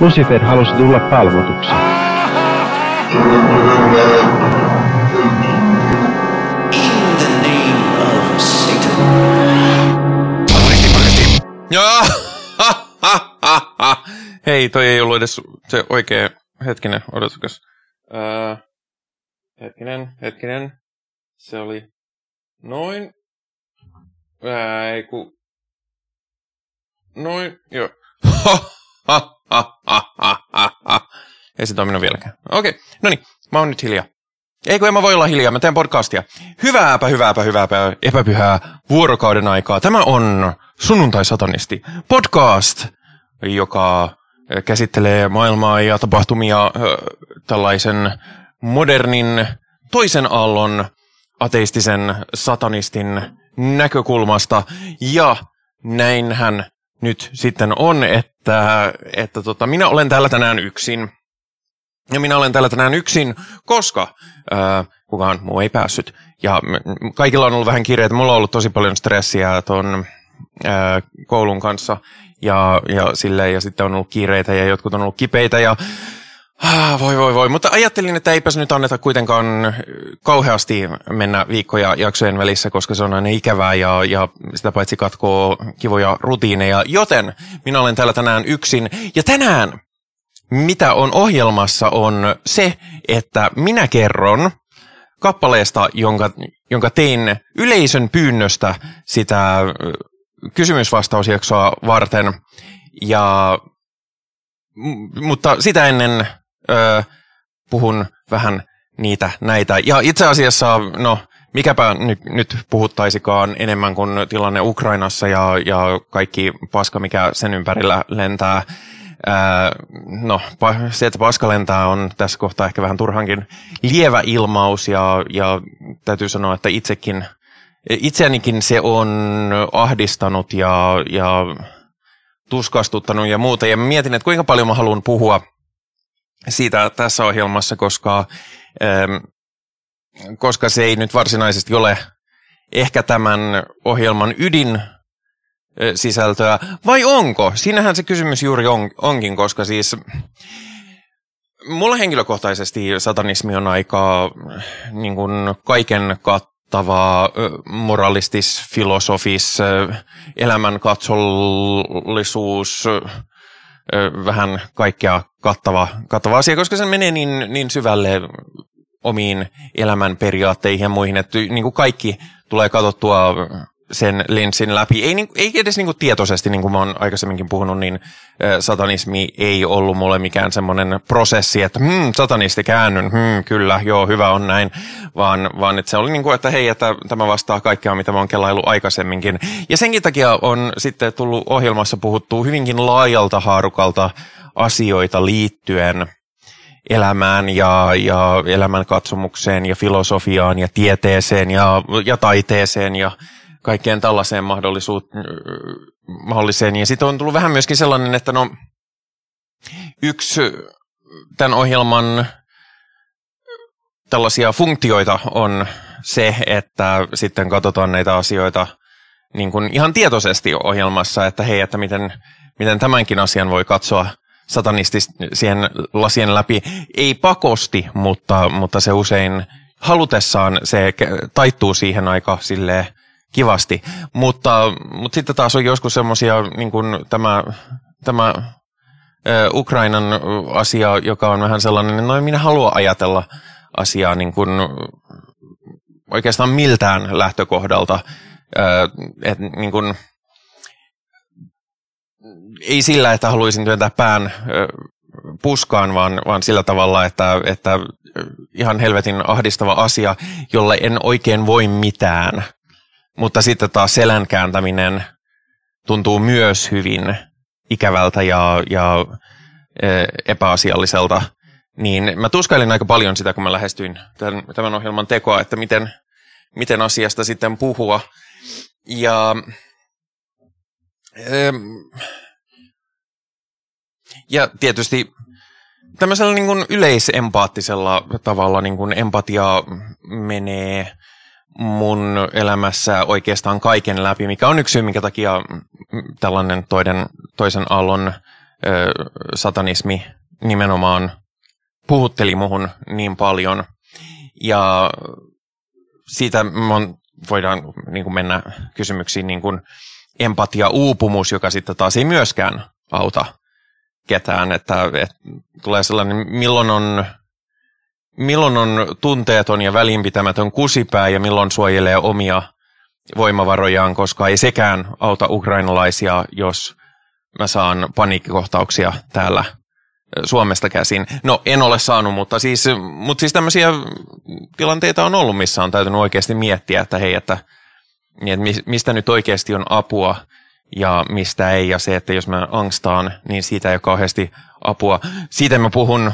Lucifer halusi tulla palvotuksi. Hei, toi ei ollut edes se oikea hetkinen, odotakas. Öö, hetkinen, hetkinen. Se oli noin. Ää, ei ku... Noin, joo. ei se toiminut vieläkään. Okei, okay. no niin, mä oon nyt hiljaa. Ei kun en mä voi olla hiljaa, mä teen podcastia. Hyvääpä, hyvääpä, hyvääpä, epäpyhää vuorokauden aikaa. Tämä on Sunnuntai-satanisti podcast, joka käsittelee maailmaa ja tapahtumia tällaisen modernin toisen aallon ateistisen satanistin näkökulmasta. Ja näinhän nyt sitten on, että, että tota, minä olen täällä tänään yksin. Ja minä olen täällä tänään yksin, koska ää, kukaan muu ei päässyt. Ja kaikilla on ollut vähän kiireitä. Mulla on ollut tosi paljon stressiä tuon koulun kanssa ja, ja, silleen, ja sitten on ollut kiireitä ja jotkut on ollut kipeitä ja Ah, voi voi voi, mutta ajattelin, että eipäs nyt anneta kuitenkaan kauheasti mennä viikkoja jaksojen välissä, koska se on aina ikävää ja, ja sitä paitsi katkoo kivoja rutiineja. Joten minä olen täällä tänään yksin ja tänään mitä on ohjelmassa on se, että minä kerron kappaleesta, jonka, jonka tein yleisön pyynnöstä sitä kysymysvastausjaksoa varten. Ja, mutta sitä ennen ö, puhun vähän niitä näitä. Ja itse asiassa, no mikäpä nyt, nyt puhuttaisikaan enemmän kuin tilanne Ukrainassa ja, ja kaikki paska, mikä sen ympärillä lentää. Ää, no, se, että paska lentää on tässä kohtaa ehkä vähän turhankin lievä ilmaus ja, ja täytyy sanoa, että itsekin, itseänikin se on ahdistanut ja, ja tuskastuttanut ja muuta. Ja mietin, että kuinka paljon mä haluan puhua siitä tässä ohjelmassa, koska, koska se ei nyt varsinaisesti ole ehkä tämän ohjelman ydin sisältöä, vai onko? Siinähän se kysymys juuri on, onkin, koska siis mulla henkilökohtaisesti satanismi on aika niin kuin kaiken kattavaa moralistis, filosofis, elämänkatsollisuus, vähän kaikkea kattava, kattava asia, koska se menee niin, niin syvälle omiin elämän periaatteihin ja muihin, että niin kuin kaikki tulee katsottua sen linssin läpi. Ei, niin, ei edes niin kuin tietoisesti, niin kuin mä oon aikaisemminkin puhunut, niin satanismi ei ollut mulle mikään semmoinen prosessi, että hmm, satanisti käännyn, hmm, kyllä, joo, hyvä on näin, vaan, vaan että se oli niin kuin, että hei, että tämä vastaa kaikkea, mitä mä oon kelaillut aikaisemminkin. Ja senkin takia on sitten tullut ohjelmassa puhuttu hyvinkin laajalta haarukalta asioita liittyen elämään ja, ja elämän katsomukseen ja filosofiaan ja tieteeseen ja, ja taiteeseen ja kaikkeen tällaiseen mahdolliseen. Ja sitten on tullut vähän myöskin sellainen, että no yksi tämän ohjelman tällaisia funktioita on se, että sitten katsotaan näitä asioita niin kuin ihan tietoisesti ohjelmassa, että hei, että miten, miten tämänkin asian voi katsoa satanistisien lasien läpi. Ei pakosti, mutta, mutta se usein halutessaan se taittuu siihen aika silleen kivasti. Mutta, mutta sitten taas on joskus semmoisia, niin kuin tämä, tämä Ukrainan asia, joka on vähän sellainen, että no minä haluan ajatella asiaa niin kuin oikeastaan miltään lähtökohdalta. Et niin kuin, ei sillä, että haluaisin työntää pään puskaan, vaan, vaan sillä tavalla, että, että ihan helvetin ahdistava asia, jolle en oikein voi mitään – mutta sitten taas selän kääntäminen tuntuu myös hyvin ikävältä ja, ja epäasialliselta. Niin mä tuskailin aika paljon sitä, kun mä lähestyin tämän, tämän ohjelman tekoa, että miten, miten asiasta sitten puhua. Ja, ja tietysti tämmöisellä niin kuin yleisempaattisella tavalla niin kuin empatia menee mun elämässä oikeastaan kaiken läpi, mikä on yksi syy, minkä takia tällainen toinen, toisen aallon ö, satanismi nimenomaan puhutteli muhun niin paljon. Ja siitä mon, voidaan niin kuin mennä kysymyksiin niin kuin empatia-uupumus, joka sitten taas ei myöskään auta ketään. Että, että tulee sellainen, milloin on, milloin on tunteeton ja välinpitämätön kusipää ja milloin suojelee omia voimavarojaan, koska ei sekään auta ukrainalaisia, jos mä saan paniikkikohtauksia täällä Suomesta käsin. No en ole saanut, mutta siis, mutta siis tämmöisiä tilanteita on ollut, missä on täytynyt oikeasti miettiä, että hei, että, että mistä nyt oikeasti on apua ja mistä ei. Ja se, että jos mä angstaan, niin siitä ei ole kauheasti apua. Siitä mä puhun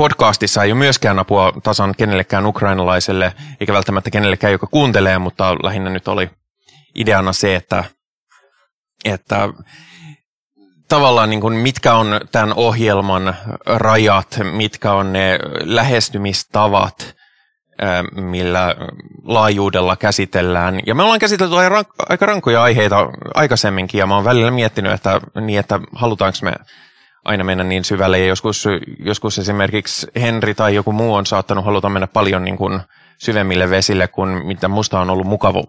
podcastissa ei ole myöskään apua tasan kenellekään ukrainalaiselle, eikä välttämättä kenellekään, joka kuuntelee, mutta lähinnä nyt oli ideana se, että, että tavallaan niin kuin, mitkä on tämän ohjelman rajat, mitkä on ne lähestymistavat, millä laajuudella käsitellään. Ja me ollaan käsitelty aika rankkoja aiheita aikaisemminkin, ja mä oon välillä miettinyt, että, niin, että halutaanko me aina mennä niin syvälle, ja joskus, joskus esimerkiksi Henri tai joku muu on saattanut haluta mennä paljon niin kuin, syvemmille vesille kuin mitä musta on ollut mukavo,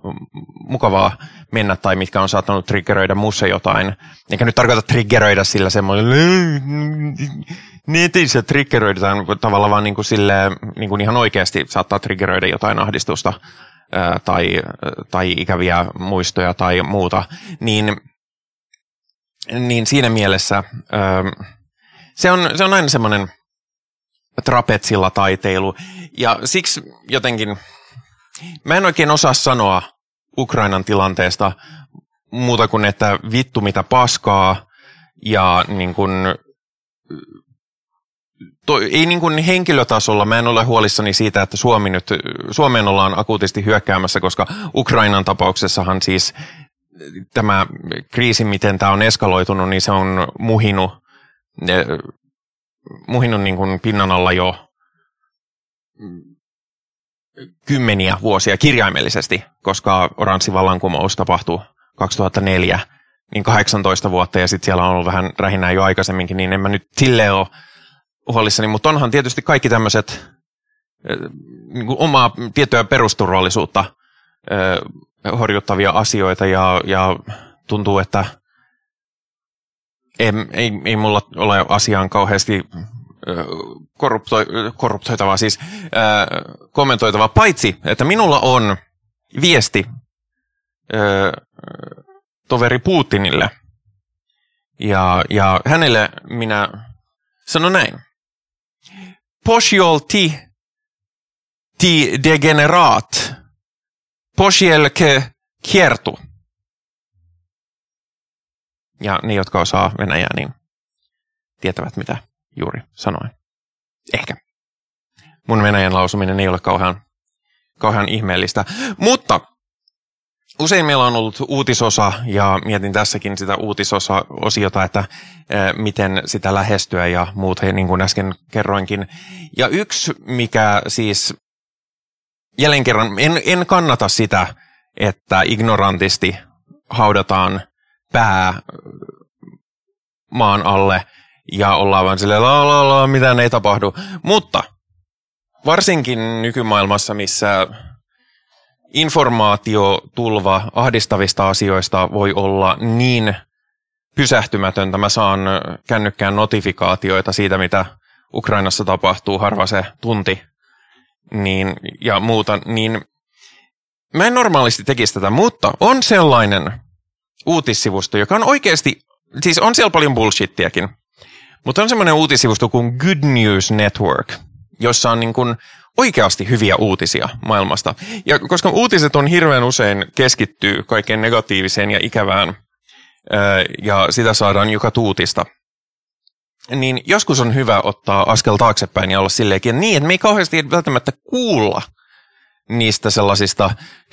mukavaa mennä tai mitkä on saattanut triggeröidä muussa jotain. Eikä nyt tarkoita triggeröidä sillä semmoinen, netissä triggeröidään tavallaan vaan niin kuin sille, niin kuin ihan oikeasti saattaa triggeröidä jotain ahdistusta tai, tai ikäviä muistoja tai muuta, niin, niin siinä mielessä ää, se, on, se on aina semmoinen trapetsilla taiteilu. Ja siksi jotenkin, mä en oikein osaa sanoa Ukrainan tilanteesta muuta kuin, että vittu mitä paskaa ja niin kuin, to, ei niin kuin henkilötasolla, mä en ole huolissani siitä, että Suomi nyt, Suomeen ollaan akuutisti hyökkäämässä, koska Ukrainan tapauksessahan siis tämä kriisi, miten tämä on eskaloitunut, niin se on muhinut, muhinut niin kuin pinnan alla jo kymmeniä vuosia kirjaimellisesti, koska oranssi vallankumous tapahtui 2004, niin 18 vuotta ja sitten siellä on ollut vähän rähinää jo aikaisemminkin, niin en mä nyt sille ole huolissani, mutta onhan tietysti kaikki tämmöiset niin omaa tiettyä perusturvallisuutta horjuttavia asioita ja, ja tuntuu, että ei, ei, ei mulla ole asiaan kauheasti korruptoi, korruptoitavaa, siis ää, kommentoitavaa, paitsi että minulla on viesti ää, toveri Putinille. Ja, ja hänelle minä sanon näin. Posjolti ti degenerat. Posjelke kiertu. Ja ne, jotka osaa Venäjää, niin tietävät, mitä juuri sanoin. Ehkä. Mun venäjän lausuminen ei ole kauhean, kauhean ihmeellistä. Mutta usein meillä on ollut uutisosa ja mietin tässäkin sitä uutisosa-osiota, että ää, miten sitä lähestyä ja muut, niin kuin äsken kerroinkin. Ja yksi, mikä siis jälleen kerran, en, en kannata sitä, että ignorantisti haudataan pää maan alle – ja ollaan vaan silleen, la, la, la, mitään ei tapahdu. Mutta varsinkin nykymaailmassa, missä informaatiotulva ahdistavista asioista voi olla niin pysähtymätöntä. Mä saan kännykkään notifikaatioita siitä, mitä Ukrainassa tapahtuu, harva se tunti niin, ja muuta, niin mä en normaalisti tekisi tätä, mutta on sellainen uutissivusto, joka on oikeasti, siis on siellä paljon bullshittiakin, mutta on semmoinen uutisivusto kuin Good News Network, jossa on niin kuin oikeasti hyviä uutisia maailmasta. Ja koska uutiset on hirveän usein keskittyy kaikkeen negatiiviseen ja ikävään, ja sitä saadaan joka tuutista, niin joskus on hyvä ottaa askel taaksepäin ja olla silleenkin, niin, että me ei kauheasti välttämättä kuulla niistä sellaisista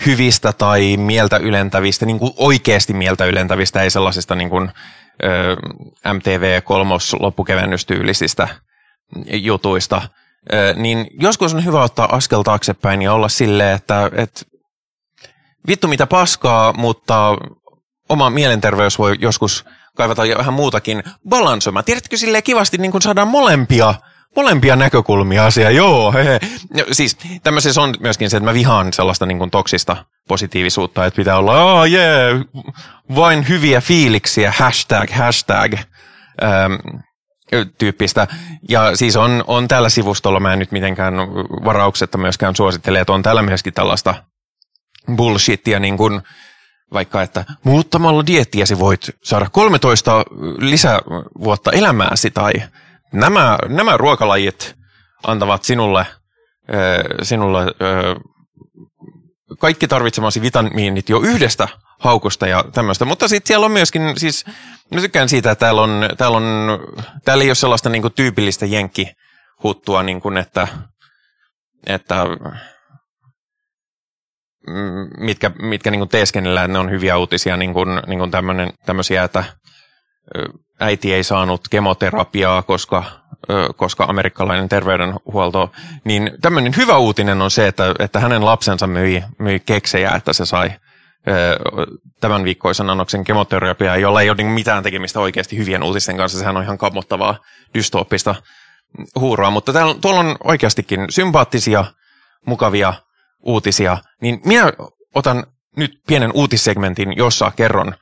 hyvistä tai mieltä ylentävistä, niin kuin oikeasti mieltä ylentävistä, ei sellaisista niin kuin MTV kolmos loppukevennystyylisistä jutuista, niin joskus on hyvä ottaa askel taaksepäin ja olla silleen, että, että vittu mitä paskaa, mutta oma mielenterveys voi joskus kaivataan vähän muutakin balansoimaan. Tiedätkö silleen kivasti niin kun saadaan molempia molempia näkökulmia asia, joo, he, he. Siis tämmöisessä on myöskin se, että mä vihaan sellaista niin kuin toksista positiivisuutta, että pitää olla, oh yeah, vain hyviä fiiliksiä, hashtag, hashtag, ähm, tyyppistä. Ja siis on, on tällä sivustolla, mä en nyt mitenkään varauksetta myöskään suosittele, että on täällä myöskin tällaista bullshittia, niin kuin vaikka, että muuttamalla diettiäsi voit saada 13 lisävuotta elämääsi tai nämä, nämä ruokalajit antavat sinulle, sinulle kaikki tarvitsemasi vitamiinit jo yhdestä haukusta ja tämmöistä. Mutta sitten siellä on myöskin, siis mä tykkään siitä, että täällä, on, täällä, on, täällä ei ole sellaista niin tyypillistä jenkkihuttua, niin kuin, että, että mitkä, mitkä niin teeskennellään, että ne on hyviä uutisia, niin kuin, niin kuin tämmöisiä, että äiti ei saanut kemoterapiaa, koska, koska amerikkalainen terveydenhuolto, niin tämmöinen hyvä uutinen on se, että, että hänen lapsensa myi, myi keksejä, että se sai tämän viikkoisen annoksen kemoterapiaa, jolla ei ole niin mitään tekemistä oikeasti hyvien uutisten kanssa. Sehän on ihan kammottavaa dystooppista huuroa, mutta täällä, tuolla on oikeastikin sympaattisia, mukavia uutisia, niin minä otan nyt pienen uutissegmentin, jossa kerron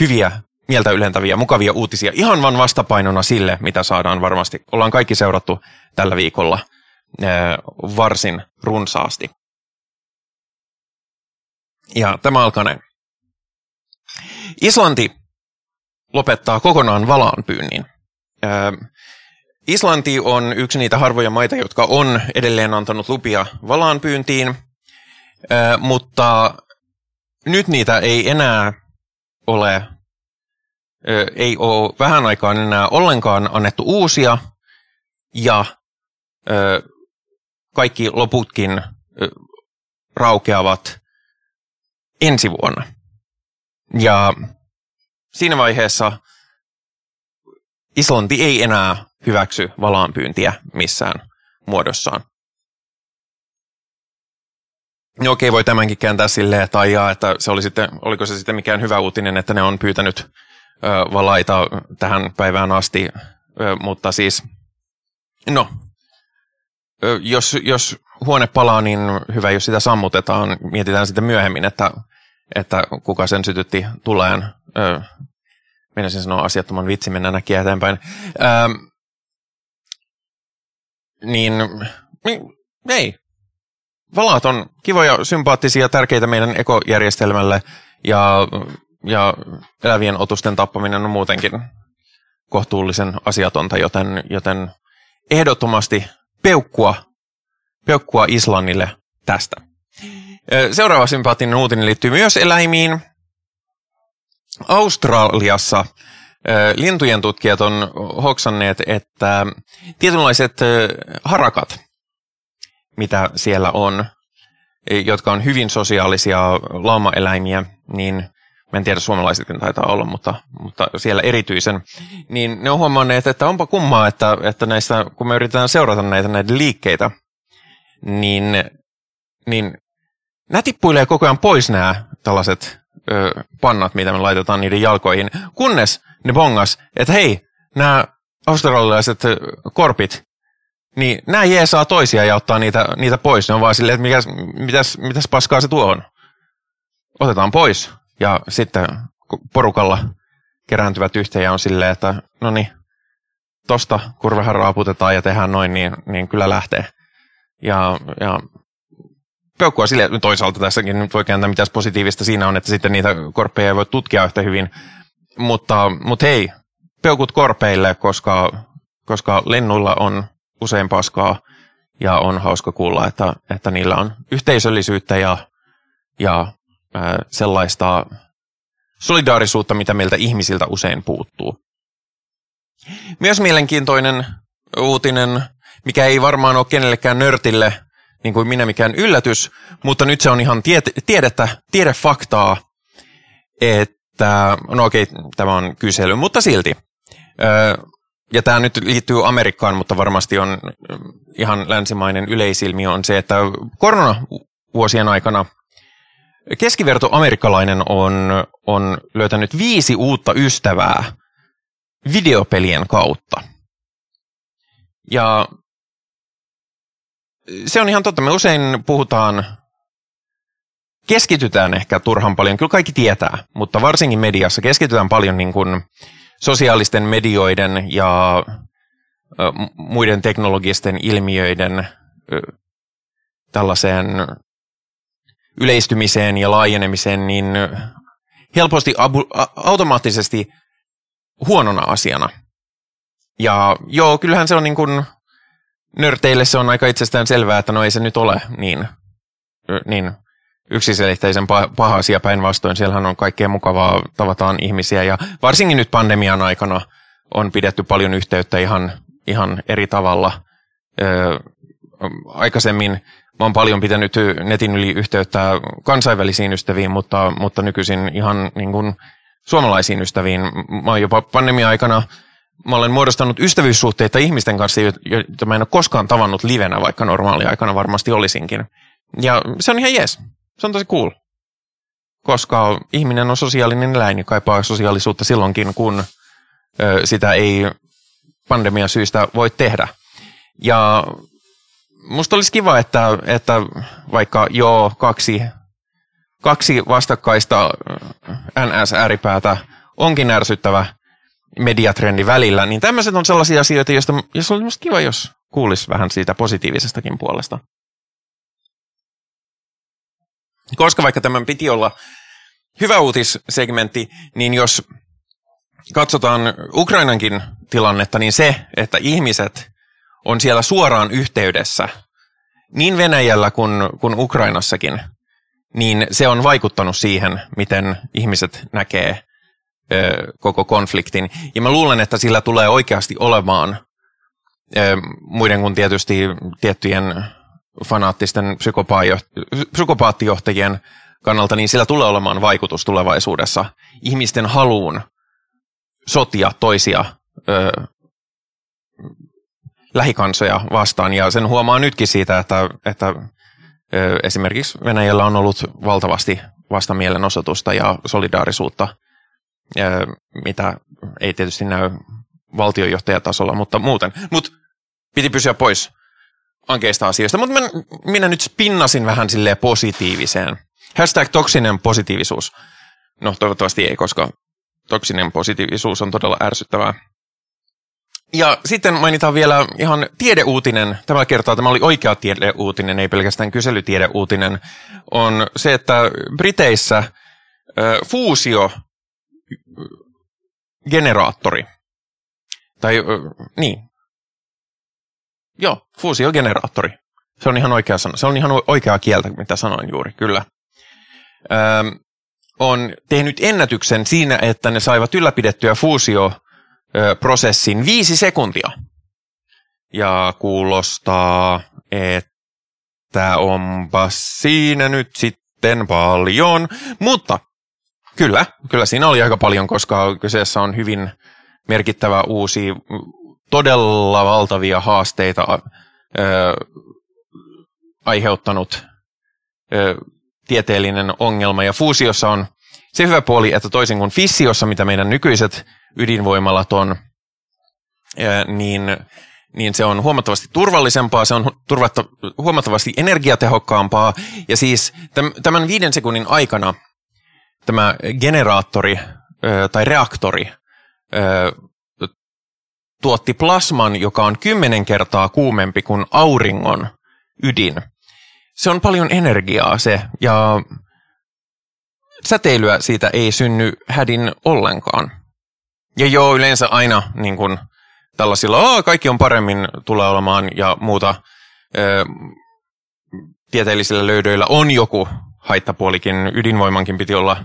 hyviä mieltä ylentäviä, mukavia uutisia ihan vain vastapainona sille, mitä saadaan varmasti. Ollaan kaikki seurattu tällä viikolla varsin runsaasti. Ja tämä alkaa näin. Islanti lopettaa kokonaan valaanpyynnin. Islanti on yksi niitä harvoja maita, jotka on edelleen antanut lupia valaanpyyntiin, mutta nyt niitä ei enää ole ei ole vähän aikaan enää ollenkaan annettu uusia, ja kaikki loputkin raukeavat ensi vuonna. Ja siinä vaiheessa Islanti ei enää hyväksy valaanpyyntiä missään muodossaan. No okei, voi tämänkin kääntää silleen, että, ajaa, että se oli sitten, oliko se sitten mikään hyvä uutinen, että ne on pyytänyt valaita tähän päivään asti, mutta siis, no, jos, jos huone palaa, niin hyvä, jos sitä sammutetaan. Mietitään sitten myöhemmin, että, että kuka sen sytytti tuleen. Meinasin sanoa asiattoman vitsi, mennä näkiä eteenpäin. Niin, niin, ei. Valaat on kivoja, sympaattisia, tärkeitä meidän ekojärjestelmälle ja ja elävien otusten tappaminen on muutenkin kohtuullisen asiatonta, joten, joten ehdottomasti peukkua, peukkua Islannille tästä. Seuraava sympaattinen uutinen liittyy myös eläimiin. Australiassa lintujen tutkijat on hoksanneet, että tietynlaiset harakat, mitä siellä on, jotka on hyvin sosiaalisia lauma-eläimiä, niin mä en tiedä suomalaisetkin taitaa olla, mutta, mutta siellä erityisen, niin ne on huomanneet, että onpa kummaa, että, että näissä, kun me yritetään seurata näitä näitä liikkeitä, niin, niin nämä tippuilee koko ajan pois nämä tällaiset ö, pannat, mitä me laitetaan niiden jalkoihin, kunnes ne bongas, että hei, nämä australialaiset korpit, niin nämä jeesaa toisia ja ottaa niitä, niitä pois. Ne on vaan silleen, että mikäs, mitäs, mitäs paskaa se tuo on. Otetaan pois. Ja sitten porukalla kerääntyvät yhteen ja on silleen, että no niin, tosta kun vähän raaputetaan ja tehdään noin, niin, niin kyllä lähtee. Ja, ja peukkua sille toisaalta tässäkin nyt voi kääntää mitäs positiivista siinä on, että sitten niitä korppeja ei voi tutkia yhtä hyvin. Mutta, mutta hei, peukut korpeille, koska, koska lennuilla on usein paskaa ja on hauska kuulla, että, että niillä on yhteisöllisyyttä ja, ja sellaista solidaarisuutta, mitä meiltä ihmisiltä usein puuttuu. Myös mielenkiintoinen uutinen, mikä ei varmaan ole kenellekään nörtille, niin kuin minä mikään yllätys, mutta nyt se on ihan tiede, tiedettä, tiedefaktaa, että, no okei, tämä on kysely, mutta silti. Ja tämä nyt liittyy Amerikkaan, mutta varmasti on ihan länsimainen yleisilmiö on se, että koronavuosien aikana keskiverto amerikkalainen on, on löytänyt viisi uutta ystävää videopelien kautta. Ja se on ihan totta. Me usein puhutaan, keskitytään ehkä turhan paljon, kyllä kaikki tietää, mutta varsinkin mediassa keskitytään paljon niin kuin sosiaalisten medioiden ja muiden teknologisten ilmiöiden tällaiseen yleistymiseen ja laajenemiseen, niin helposti abu, automaattisesti huonona asiana. Ja joo, kyllähän se on niin kuin, nörteille se on aika itsestään selvää, että no ei se nyt ole niin, niin yksiselitteisen paha asia päinvastoin. Siellähän on kaikkea mukavaa, tavataan ihmisiä ja varsinkin nyt pandemian aikana on pidetty paljon yhteyttä ihan, ihan eri tavalla. Ö, aikaisemmin mä oon paljon pitänyt netin yli yhteyttä kansainvälisiin ystäviin, mutta, mutta nykyisin ihan niin kuin suomalaisiin ystäviin. Mä oon jopa pandemia-aikana mä olen muodostanut ystävyyssuhteita ihmisten kanssa, joita mä en ole koskaan tavannut livenä, vaikka normaaliaikana varmasti olisinkin. Ja se on ihan jees. Se on tosi cool. Koska ihminen on sosiaalinen eläin ja kaipaa sosiaalisuutta silloinkin, kun ö, sitä ei pandemian syystä voi tehdä. Ja musta olisi kiva, että, että vaikka joo kaksi, kaksi vastakkaista NS-ääripäätä onkin ärsyttävä mediatrendi välillä, niin tämmöiset on sellaisia asioita, joista jos olisi kiva, jos kuulisi vähän siitä positiivisestakin puolesta. Koska vaikka tämän piti olla hyvä uutissegmentti, niin jos katsotaan Ukrainankin tilannetta, niin se, että ihmiset on siellä suoraan yhteydessä, niin Venäjällä kuin, kuin Ukrainassakin, niin se on vaikuttanut siihen, miten ihmiset näkee ö, koko konfliktin. Ja mä luulen, että sillä tulee oikeasti olemaan ö, muiden kuin tietysti tiettyjen fanaattisten psykopaattijohtajien kannalta, niin sillä tulee olemaan vaikutus tulevaisuudessa ihmisten haluun sotia toisia ö, lähikansoja vastaan. Ja sen huomaa nytkin siitä, että, että ö, esimerkiksi Venäjällä on ollut valtavasti vastamielenosoitusta ja solidaarisuutta, ö, mitä ei tietysti näy valtionjohtajatasolla, mutta muuten. Mutta piti pysyä pois ankeista asioista, mutta minä, minä nyt spinnasin vähän silleen positiiviseen. Hashtag toksinen positiivisuus. No toivottavasti ei, koska toksinen positiivisuus on todella ärsyttävää. Ja sitten mainitaan vielä ihan tiedeuutinen. Tämä kertaa tämä oli oikea tiedeuutinen, ei pelkästään kyselytiedeuutinen. On se, että Briteissä fuusio generaattori, tai niin, Joo, fuusiogeneraattori. Se on ihan oikea sana. Se on ihan oikeaa kieltä, mitä sanoin juuri, kyllä. Öö, on tehnyt ennätyksen siinä, että ne saivat ylläpidettyä fuusioprosessin viisi sekuntia. Ja kuulostaa, että onpa siinä nyt sitten paljon. Mutta kyllä, kyllä siinä oli aika paljon, koska kyseessä on hyvin merkittävä uusi todella valtavia haasteita ö, aiheuttanut ö, tieteellinen ongelma. Ja fuusiossa on se hyvä puoli, että toisin kuin fissiossa, mitä meidän nykyiset ydinvoimalat on, ö, niin, niin se on huomattavasti turvallisempaa, se on turvatta, huomattavasti energiatehokkaampaa. Ja siis tämän viiden sekunnin aikana tämä generaattori ö, tai reaktori ö, tuotti plasman, joka on kymmenen kertaa kuumempi kuin auringon ydin. Se on paljon energiaa se, ja säteilyä siitä ei synny hädin ollenkaan. Ja joo, yleensä aina niin kun, tällaisilla, kaikki on paremmin tulee olemaan ja muuta ö, tieteellisillä löydöillä on joku haittapuolikin. Ydinvoimankin piti olla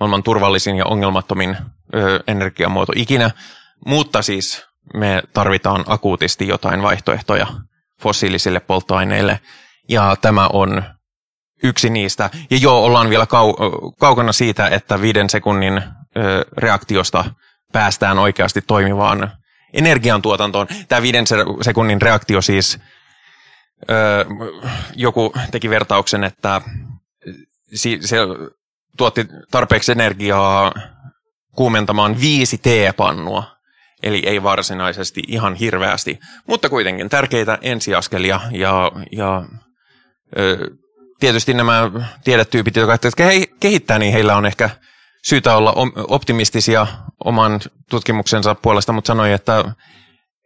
maailman turvallisin ja ongelmattomin ö, energiamuoto ikinä. Mutta siis me tarvitaan akuutisti jotain vaihtoehtoja fossiilisille polttoaineille. Ja tämä on yksi niistä. Ja joo, ollaan vielä kau- kaukana siitä, että viiden sekunnin ö, reaktiosta päästään oikeasti toimivaan energiantuotantoon. Tämä viiden sekunnin reaktio siis, ö, joku teki vertauksen, että se tuotti tarpeeksi energiaa kuumentamaan viisi teepannua eli ei varsinaisesti ihan hirveästi, mutta kuitenkin tärkeitä ensiaskelia ja, ja ö, tietysti nämä tiedetyypit, jotka kehittää, niin heillä on ehkä syytä olla optimistisia oman tutkimuksensa puolesta, mutta sanoi, että,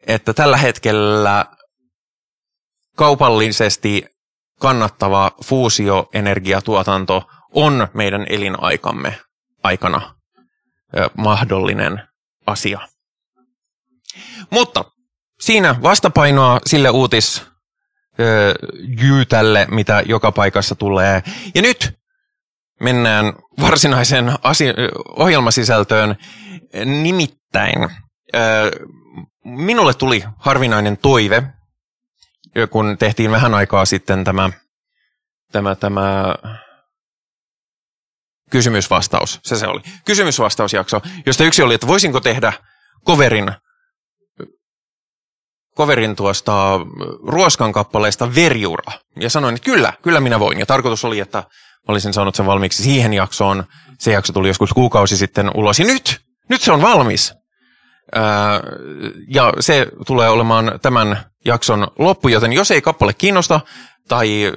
että tällä hetkellä kaupallisesti kannattava fuusioenergiatuotanto on meidän elinaikamme aikana mahdollinen asia. Mutta siinä vastapainoa sille uutis jyytälle, mitä joka paikassa tulee. Ja nyt mennään varsinaiseen ohjelmasisältöön. Nimittäin minulle tuli harvinainen toive, kun tehtiin vähän aikaa sitten tämä, tämä, tämä kysymysvastaus, se se oli. Kysymysvastausjakso, josta yksi oli, että voisinko tehdä coverin, coverin tuosta ruoskan kappaleesta Verjura. Ja sanoin, että kyllä, kyllä minä voin. Ja tarkoitus oli, että olisin saanut sen valmiiksi siihen jaksoon. Se jakso tuli joskus kuukausi sitten ulos. Ja nyt, nyt se on valmis. ja se tulee olemaan tämän jakson loppu, joten jos ei kappale kiinnosta, tai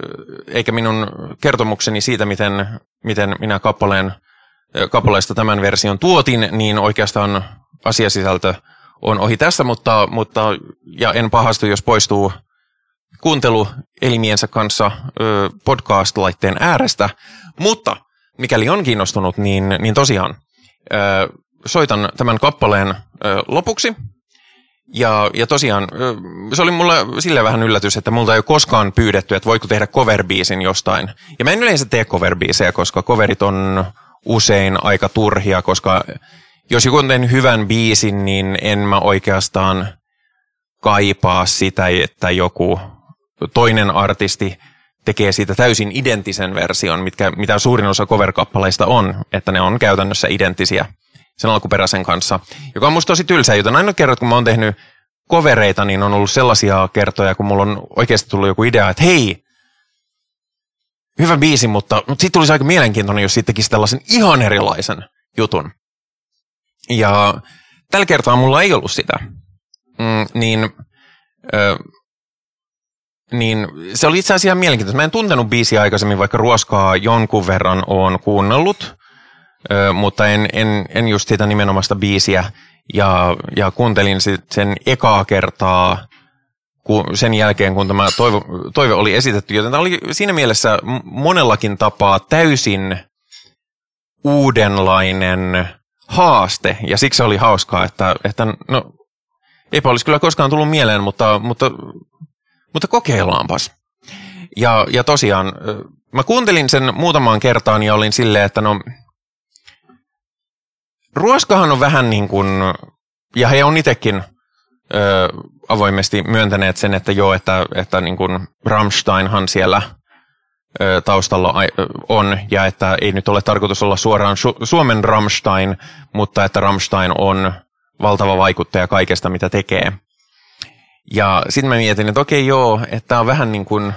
eikä minun kertomukseni siitä, miten, miten minä kappaleen, kappaleesta tämän version tuotin, niin oikeastaan asiasisältö on ohi tässä, mutta, mutta ja en pahastu, jos poistuu kuuntelu elimiensä kanssa podcast-laitteen äärestä, mutta mikäli on kiinnostunut, niin, niin tosiaan soitan tämän kappaleen lopuksi ja, ja tosiaan, se oli mulle sille vähän yllätys, että multa ei ole koskaan pyydetty, että voiko tehdä coverbiisin jostain. Ja mä en yleensä tee coverbiisejä, koska coverit on usein aika turhia, koska jos joku on tehnyt hyvän biisin, niin en mä oikeastaan kaipaa sitä, että joku toinen artisti tekee siitä täysin identtisen version, mitkä, mitä suurin osa cover-kappaleista on, että ne on käytännössä identtisiä sen alkuperäisen kanssa, joka on musta tosi tylsä, joten aina kerrot, kun mä oon tehnyt kovereita, niin on ollut sellaisia kertoja, kun mulla on oikeasti tullut joku idea, että hei, hyvä biisi, mutta, mutta sitten tulisi aika mielenkiintoinen, jos siitä tekisi tällaisen ihan erilaisen jutun. Ja tällä kertaa mulla ei ollut sitä. Mm, niin, ö, niin se oli itse asiassa ihan mielenkiintoista. Mä en tuntenut biisiä aikaisemmin, vaikka ruoskaa jonkun verran on kuunnellut ö, mutta en, en, en just sitä nimenomaista biisiä. Ja, ja kuuntelin sit sen ekaa kertaa sen jälkeen, kun tämä toive, toive oli esitetty. Joten tämä oli siinä mielessä monellakin tapaa täysin uudenlainen haaste. Ja siksi oli hauskaa, että, että no, eipä olisi kyllä koskaan tullut mieleen, mutta, mutta, mutta kokeillaanpas. Ja, ja tosiaan, mä kuuntelin sen muutamaan kertaan ja olin silleen, että no, Ruoskahan on vähän niin kuin, ja he on itsekin ö, avoimesti myöntäneet sen, että joo, että, että niin kuin Rammsteinhan siellä taustalla on, ja että ei nyt ole tarkoitus olla suoraan Su- Suomen Rammstein, mutta että Rammstein on valtava vaikuttaja kaikesta, mitä tekee. Ja sitten mä mietin, että okei joo, että tämä on vähän niin kuin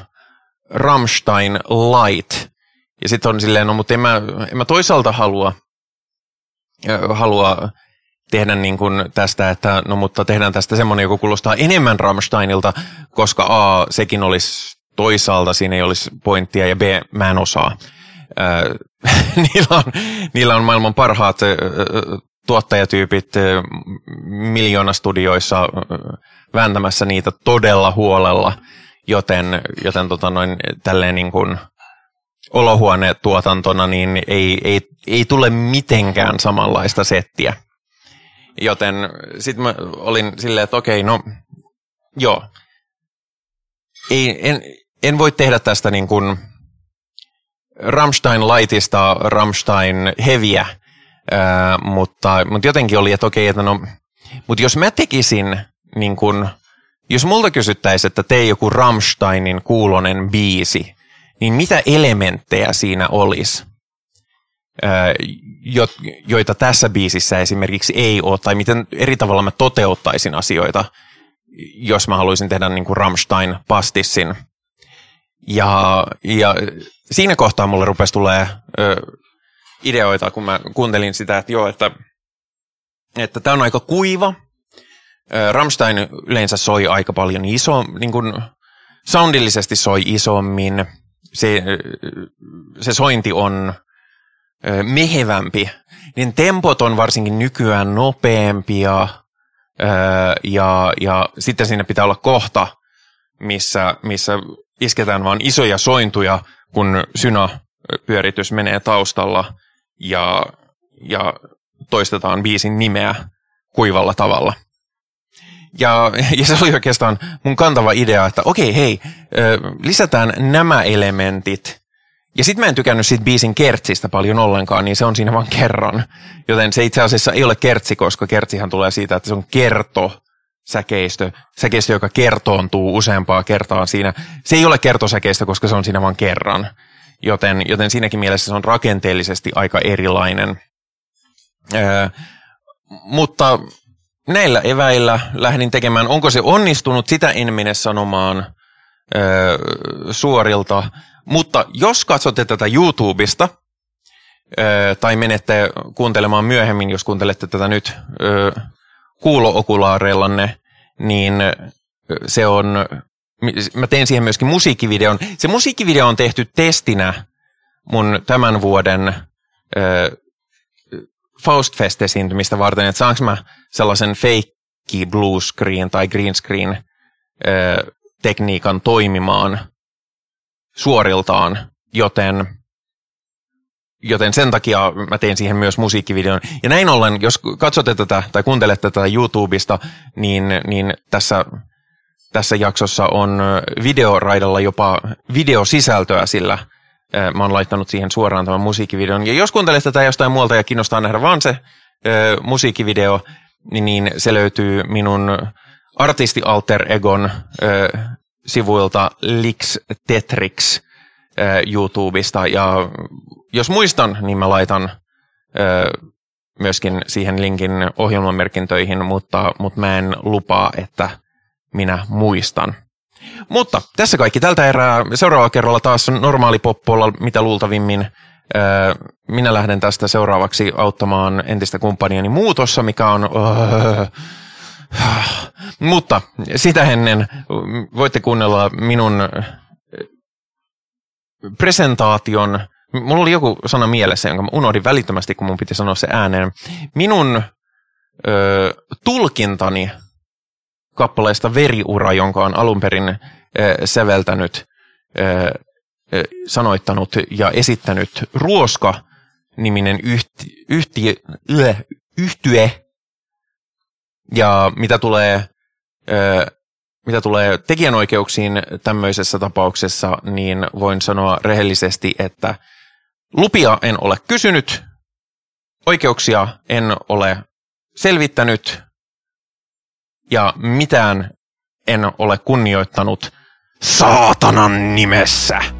Rammstein light. Ja sitten on silleen, no mutta en mä, en mä toisaalta halua haluaa tehdä niin kuin tästä, että no mutta tehdään tästä semmoinen, joka kuulostaa enemmän Rammsteinilta, koska A, sekin olisi toisaalta, siinä ei olisi pointtia, ja B, mä en osaa. Niillä, on, niillä on maailman parhaat tuottajatyypit miljoonastudioissa äh, vääntämässä niitä todella huolella, joten, joten tota noin, tälleen niin kuin, olohuonetuotantona, niin ei, ei, ei tule mitenkään samanlaista settiä. Joten sitten mä olin silleen, että okei, no joo. Ei, en, en voi tehdä tästä niin kuin Rammstein Lightista Rammstein Heviä, ää, mutta, mutta jotenkin oli, että okei, että no, mutta jos mä tekisin niin kuin, jos multa kysyttäisiin, että tee joku Rammsteinin kuulonen biisi, niin mitä elementtejä siinä olisi, joita tässä biisissä esimerkiksi ei ole, tai miten eri tavalla mä toteuttaisin asioita, jos mä haluaisin tehdä niin kuin Rammstein-pastissin. Ja, ja siinä kohtaa mulle rupesi tulee ö, ideoita, kun mä kuuntelin sitä, että joo, että että tämä on aika kuiva, Ramstein yleensä soi aika paljon iso, niin kuin soundillisesti soi isommin. Se, se sointi on mehevämpi. Niin tempot on varsinkin nykyään nopeampia ja, ja sitten siinä pitää olla kohta, missä, missä isketään vain isoja sointuja, kun synä-pyöritys menee taustalla ja, ja toistetaan biisin nimeä kuivalla tavalla. Ja, ja se oli oikeastaan mun kantava idea, että okei, hei, lisätään nämä elementit. Ja sitten mä en tykännyt siitä biisin kertsistä paljon ollenkaan, niin se on siinä vain kerran. Joten se itse asiassa ei ole kertsi, koska kertsihän tulee siitä, että se on kerto säkeistö, säkeistö, joka kertoontuu useampaa kertaa siinä. Se ei ole kertosäkeistö, koska se on siinä vain kerran. Joten, joten siinäkin mielessä se on rakenteellisesti aika erilainen. Öö, mutta näillä eväillä lähdin tekemään. Onko se onnistunut, sitä en mene sanomaan öö, suorilta. Mutta jos katsotte tätä YouTubesta, öö, tai menette kuuntelemaan myöhemmin, jos kuuntelette tätä nyt öö, kuulo-okulaareillanne, niin se on, mä teen siihen myöskin musiikkivideon. Se musiikkivideo on tehty testinä mun tämän vuoden ö, Faustfest-esiintymistä varten, että saanko mä sellaisen fake blue screen tai green screen ö, tekniikan toimimaan suoriltaan, joten, joten sen takia mä tein siihen myös musiikkivideon. Ja näin ollen, jos katsotte tätä tai kuuntelette tätä YouTubesta, niin, niin tässä, tässä jaksossa on videoraidalla jopa videosisältöä, sillä mä oon laittanut siihen suoraan tämän musiikkivideon. Ja jos kuuntelet tätä jostain muualta ja kiinnostaa nähdä vaan se ö, musiikkivideo, niin, niin se löytyy minun artisti alter egon ö, sivuilta Lix Tetrix YouTubesta. Ja jos muistan, niin mä laitan ö, myöskin siihen linkin ohjelmamerkintöihin, mutta, mutta mä en lupaa, että minä muistan. Mutta tässä kaikki tältä erää. Seuraavalla kerralla taas normaali poppolla, mitä luultavimmin. Minä lähden tästä seuraavaksi auttamaan entistä kumppaniani muutossa, mikä on... Mutta sitä ennen voitte kuunnella minun presentaation. Mulla oli joku sana mielessä, jonka mä unohdin välittömästi, kun mun piti sanoa se ääneen. Minun ö, tulkintani kappaleesta Veriura, jonka on alun perin äh, säveltänyt, äh, sanoittanut ja esittänyt Ruoska-niminen yhti, yhti, yh, yhtye. Ja mitä tulee, äh, mitä tulee tekijänoikeuksiin tämmöisessä tapauksessa, niin voin sanoa rehellisesti, että lupia en ole kysynyt, oikeuksia en ole selvittänyt, ja mitään en ole kunnioittanut saatanan nimessä.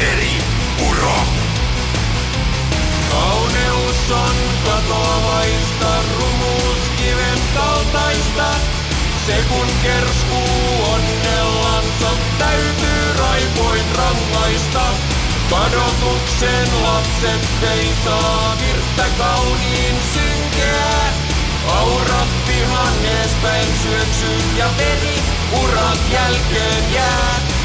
eri uro. Kauneus on katoavaista, rumuus kiven kaltaista. Se kun kerskuu onnellansa, täytyy raivoin rangaista. Kadotuksen lapset ei saa virttä kauniin synkeä. Aurat pihan edespäin ja veri urat jälkeen jää.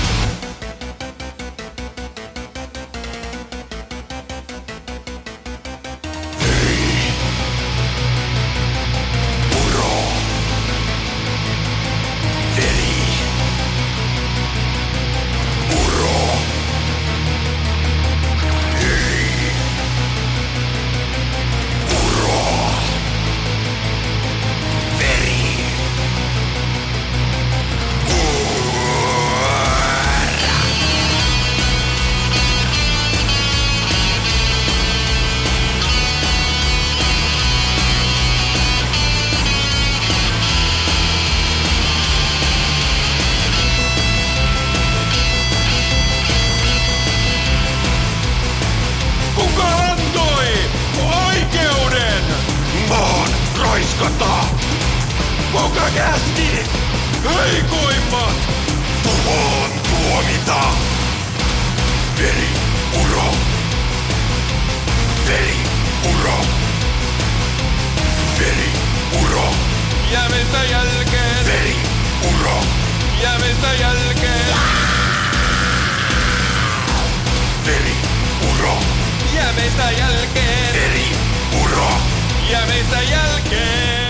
vomita Veri urro Veri Veri Ya me está Veri urro Ya me está Veri Ya me está